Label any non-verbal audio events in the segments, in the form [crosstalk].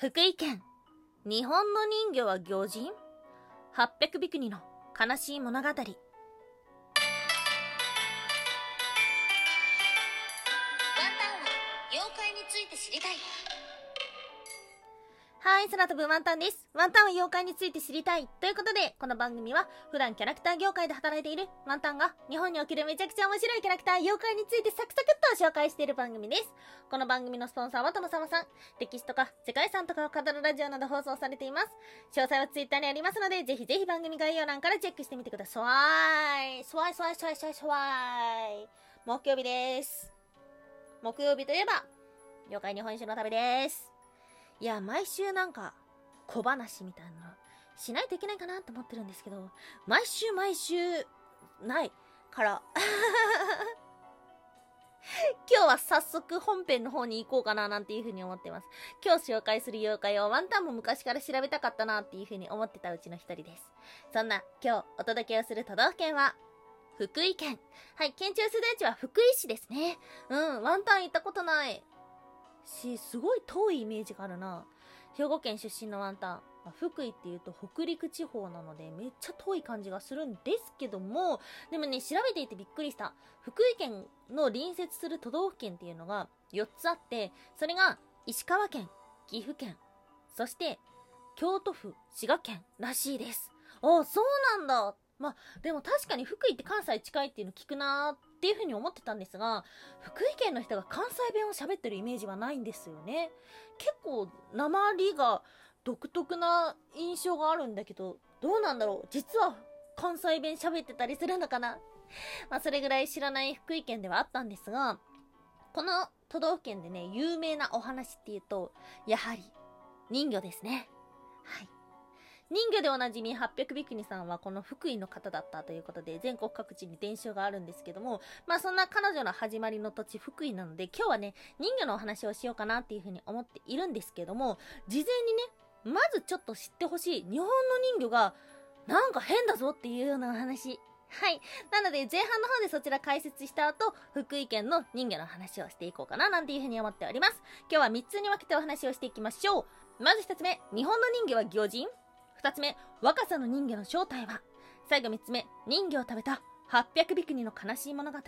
福井県。日本の人魚は行人？800ビクニの悲しい物語。はい、空飛ぶワンタンです。ワンタンは妖怪について知りたい。ということで、この番組は普段キャラクター業界で働いているワンタンが日本におけるめちゃくちゃ面白いキャラクター妖怪についてサクサクっと紹介している番組です。この番組のスポンサーはともさまさん。歴史とか世界遺産とかを語るラジオなど放送されています。詳細はツイッターにありますので、ぜひぜひ番組概要欄からチェックしてみてください。スワイスワイスワイスワイスワイ。木曜日です。木曜日といえば、妖怪日本酒の旅です。いや、毎週なんか、小話みたいなのしないといけないかなって思ってるんですけど、毎週毎週、ないから、[laughs] 今日は早速本編の方に行こうかななんていう風に思ってます。今日紹介する妖怪をワンタンも昔から調べたかったなっていう風に思ってたうちの一人です。そんな今日お届けをする都道府県は、福井県。はい、県庁所在地は福井市ですね。うん、ワンタン行ったことないし、すごい遠いイメージがあるな。兵庫県出身のワンタン。あ、福井っていうと北陸地方なのでめっちゃ遠い感じがするんですけども、でもね、調べていてびっくりした。福井県の隣接する都道府県っていうのが4つあって、それが石川県、岐阜県、そして京都府、滋賀県らしいです。ああ、そうなんだまあ、でも確かに福井って関西近いっていうの聞くなーっていうふうに思ってたんですが、福井県の人が関西弁を喋ってるイメージはないんですよね。結構、鉛が独特な印象があるんだけど、どうなんだろう実は関西弁喋ってたりするのかなまあ、それぐらい知らない福井県ではあったんですが、この都道府県でね、有名なお話っていうと、やはり、人魚ですね。はい。人魚でおなじみ800ビクニさんはこの福井の方だったということで全国各地に伝承があるんですけども、まあそんな彼女の始まりの土地福井なので今日はね、人魚のお話をしようかなっていうふうに思っているんですけども、事前にね、まずちょっと知ってほしい日本の人魚がなんか変だぞっていうようなお話。はい。なので、前半の方でそちら解説した後、福井県の人魚の話をしていこうかな、なんていうふうに思っております。今日は3つに分けてお話をしていきましょう。まず1つ目、日本の人魚は魚人2つ目、若さの人魚の正体は？最後3つ目、人魚を食べた800ビクニの悲しい物語。は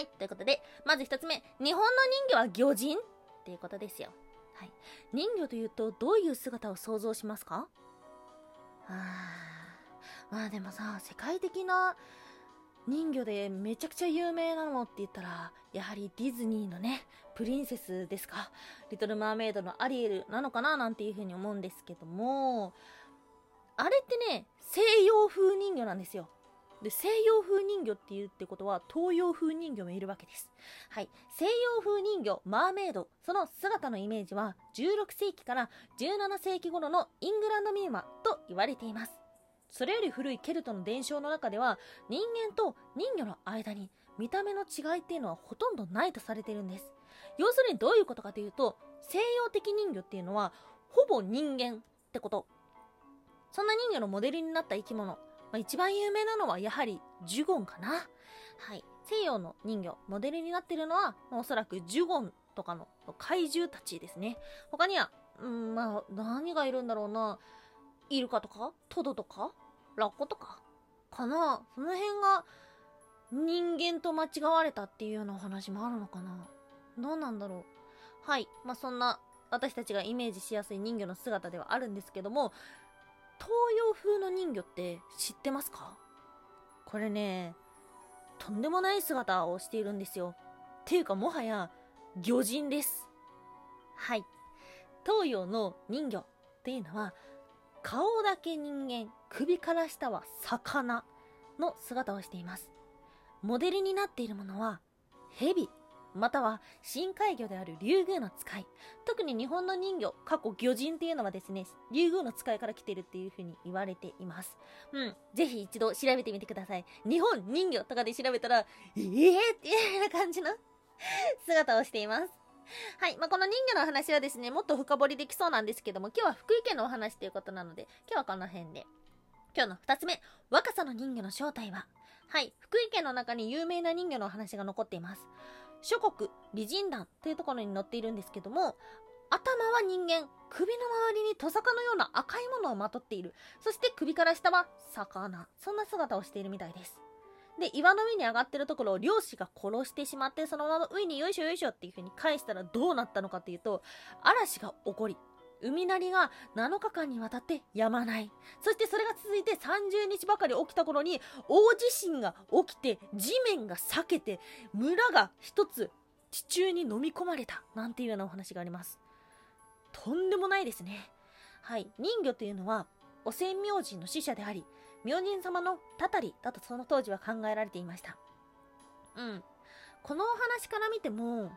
い、ということで、まず1つ目、日本の人魚は魚人？っていうことですよ。はい。人魚というと、どういう姿を想像しますか？あー、まあでもさ、世界的な人魚でめちゃくちゃ有名なのって言ったら、やはりディズニーのね、プリンセスですか？リトル・マーメイドのアリエルなのかななんていうふうに思うんですけども、あれってね、西洋風人魚なんですよ。で、西洋風人魚っていうってことは、東洋風人魚もいるわけです。はい。西洋風人魚、マーメイド、その姿のイメージは、16世紀から17世紀頃のイングランドミーマと言われています。それより古いケルトの伝承の中では人間と人魚の間に見た目の違いっていうのはほとんどないとされてるんです。要するにどういうことかというと西洋的人魚っていうのはほぼ人間ってこと。そんな人魚のモデルになった生き物、まあ、一番有名なのはやはりジュゴンかな。はい。西洋の人魚モデルになってるのは、まあ、おそらくジュゴンとかの怪獣たちですね。他にはうんまあ何がいるんだろうな。イルカとか？トドとか？ラッコとか？かな？その辺が人間と間違われたっていうようなお話もあるのかな？どうなんだろう？はい。まあ、そんな私たちがイメージしやすい人魚の姿ではあるんですけども、東洋風の人魚って知ってますか？これね、とんでもない姿をしているんですよ。っていうかもはや魚人です。はい。東洋の人魚っていうのは顔だけ人間、首から下は魚の姿をしています。モデルになっているものは、蛇、または深海魚である竜宮の使い。特に日本の人魚、過去魚人っていうのはですね、竜宮の使いから来てるっていう風に言われています。うん。ぜひ一度調べてみてください。日本人魚とかで調べたら、えーっていうような感じの [laughs] 姿をしています。[laughs] はい。まあ、この人魚の話はですね、もっと深掘りできそうなんですけども、今日は福井県のお話ということなので、今日はこの辺で。今日の二つ目、若さの人魚の正体は？はい。福井県の中に有名な人魚のお話が残っています。諸国、美人団というところに載っているんですけども、頭は人間首の周りにトサカのような赤いものをまとっているそして首から下は魚そんな姿をしているみたいですで岩の上に上がってるところを漁師が殺してしまってそのまま上によいしょよいしょっていう風に返したらどうなったのかっていうと嵐が起こり海鳴りが7日間にわたって止まない。そしてそれが続いて30日ばかり起きた頃に大地震が起きて地面が裂けて村が一つ地中に飲み込まれたなんていうようなお話があります。とんでもないですね。はい。人魚というのはお千明神の使者であり明神様のたたりだとその当時は考えられていました。うん。このお話から見ても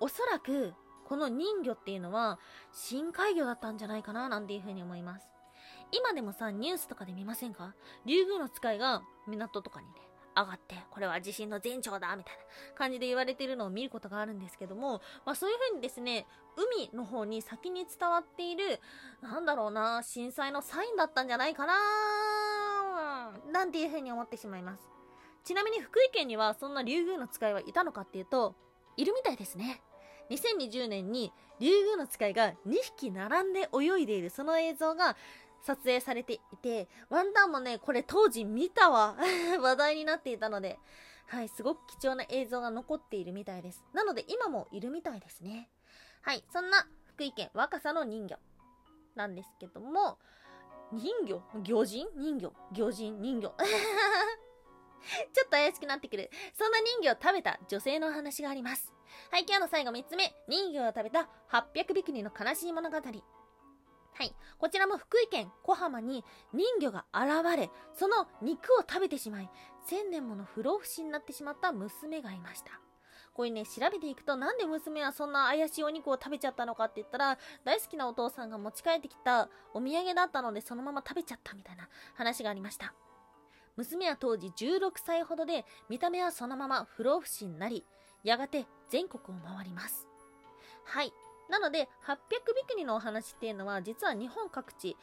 おそらくこの人魚っていうのは深海魚だったんじゃないかななんていうふうに思います。今でもさニュースとかで見ませんか？竜宮の使いが港とかにね上がってこれは地震の前兆だみたいな感じで言われてるのを見ることがあるんですけども、まあ、そういう風にですね海の方に先に伝わっているなんだろうな震災のサインだったんじゃないかななんていう風に思ってしまいます。ちなみに福井県にはそんな竜宮の使いはいたのかっていうといるみたいですね。2020年に竜宮の使いが2匹並んで泳いでいる。その映像が撮影されていて、ワンダンもね、これ当時見たわ。[laughs] 話題になっていたので、はい、すごく貴重な映像が残っているみたいです。なので今もいるみたいですね。はい、そんな福井県若狭の人魚なんですけども、人魚魚人？人魚魚人？人魚 [laughs] ちょっと怪しくなってくる。そんな人魚を食べた女性の話があります。はい、今日の最後3つ目。人魚を食べた800匹の悲しい物語。はい。こちらも福井県小浜に人魚が現れ、その肉を食べてしまい、千年もの不老不死になってしまった娘がいました。こういうね、調べていくと、なんで娘はそんな怪しいお肉を食べちゃったのかって言ったら、大好きなお父さんが持ち帰ってきたお土産だったので、そのまま食べちゃったみたいな話がありました。娘は当時16歳ほどで、見た目はそのまま不老不死になり、やがて全国を回ります。はい。なので、800ビクニのお話っていうのは、実は日本各地、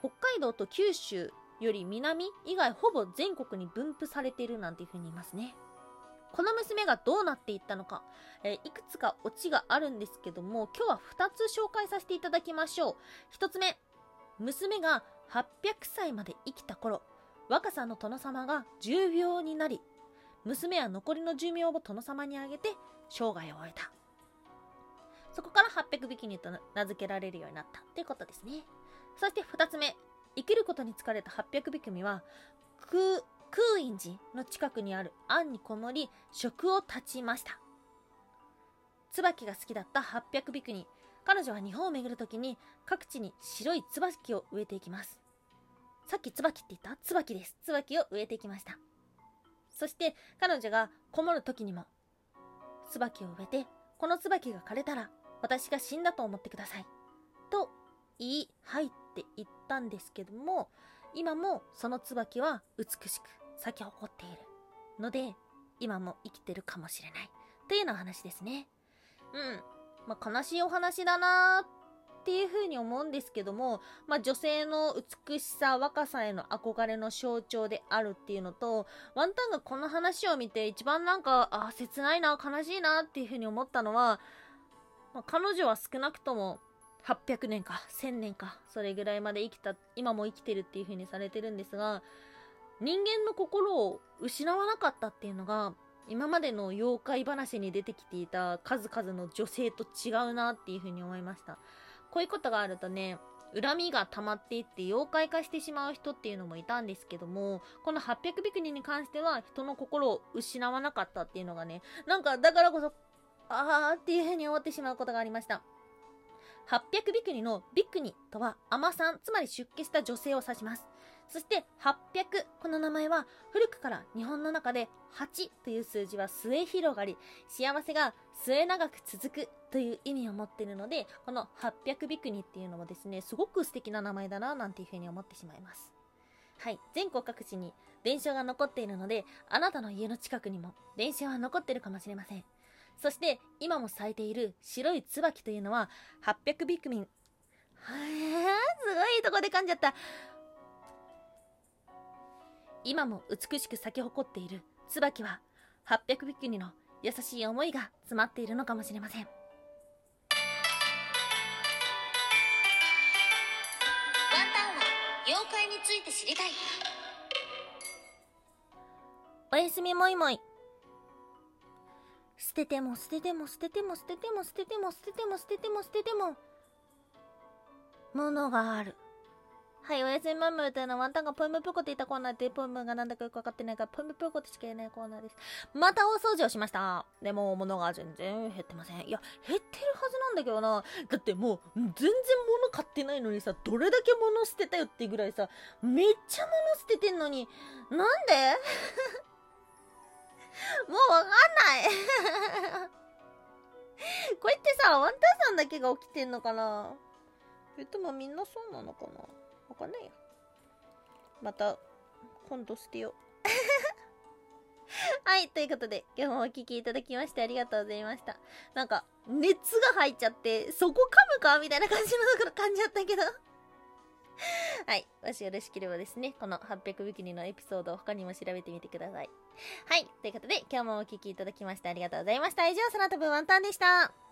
北海道と九州より南以外ほぼ全国に分布されているなんていうふうに言いますね。この娘がどうなっていったのか、えー、いくつかオチがあるんですけども、今日は2つ紹介させていただきましょう。1つ目、娘が800歳まで生きた頃、若さの殿様が重病になり、娘は残りの寿命を殿様にあげて生涯を終えた。そこから800匹にと名付けられるようになったっていうことですね。そして2つ目、生きることに疲れた800匹は、空、空院寺の近くにある庵にこもり、職を断ちました。椿が好きだった800匹に、彼女は日本を巡るときに各地に白い椿を植えていきます。さっき椿って言った？椿です。椿を植えていきました。そして彼女がこもる時にも、椿を植えて、この椿が枯れたら私が死んだと思ってください。と言い、はいって言ったんですけども、今もその椿は美しく咲き誇っているので、今も生きてるかもしれない。というような話ですね。うん。まあ、悲しいお話だなっていう風に思うんですけども、まあ、女性の美しさ、若さへの憧れの象徴であるっていうのと、ワンタンがこの話を見て一番なんか、あ、切ないな、悲しいなっていう風に思ったのは、まあ、彼女は少なくとも800年か1000年かそれぐらいまで生きた今も生きてるっていう風にされてるんですが人間の心を失わなかったっていうのが今までの妖怪話に出てきていた数々の女性と違うなっていう風に思いましたこういうことがあるとね恨みが溜まっていって妖怪化してしまう人っていうのもいたんですけどもこの800ビクニに関しては人の心を失わなかったっていうのがねなんかだからこそあーっていう風に思ってしまうことがありました。800ビクニのビクニとは甘さん、つまり出家した女性を指します。そして800、この名前は古くから日本の中で8という数字は末広がり、幸せが末長く続くという意味を持っているので、この800ビクニっていうのもですね、すごく素敵な名前だななんていうふうに思ってしまいます。はい、全国各地に伝承が残っているので、あなたの家の近くにも伝承は残ってるかもしれません。そして今も咲いている白い椿というのは800ビクミン。へえ、すごいとこで噛んじゃった。今も美しく咲き誇っている椿は800ビクミンの優しい思いが詰まっているのかもしれません。妖怪について知りたいおやすみもいもい捨てても捨てても捨てても捨てても捨てても捨てても捨てても捨てても、ものがある。はい、おやすみママみたいなワンタンがポイムプコって言ったコーナーで、ポイムがなんだかよくわかってないから、ポイムプコってしか言えないコーナーです。また大掃除をしました。でも、物が全然減ってません。いや、減ってるはずなんだけどな。だってもう、全然物買ってないのにさ、どれだけ物捨てたよってぐらいさ、めっちゃ物捨ててんのに、なんで？もうわかんない [laughs] これってさ、ワンタンさんだけが起きてんのかな？それともみんなそうなのかな？わかんないよ。また、今度捨てよう。[laughs] はい、ということで、今日もお聴きいただきましてありがとうございました。なんか、熱が入っちゃって、そこ噛むか？みたいな感じのところ感じだったけど。はい。もしよろしければですね、この800ビキニのエピソードを他にも調べてみてください。はい。ということで、今日もお聴きいただきましてありがとうございました。以上、空飛ぶワンタンでした。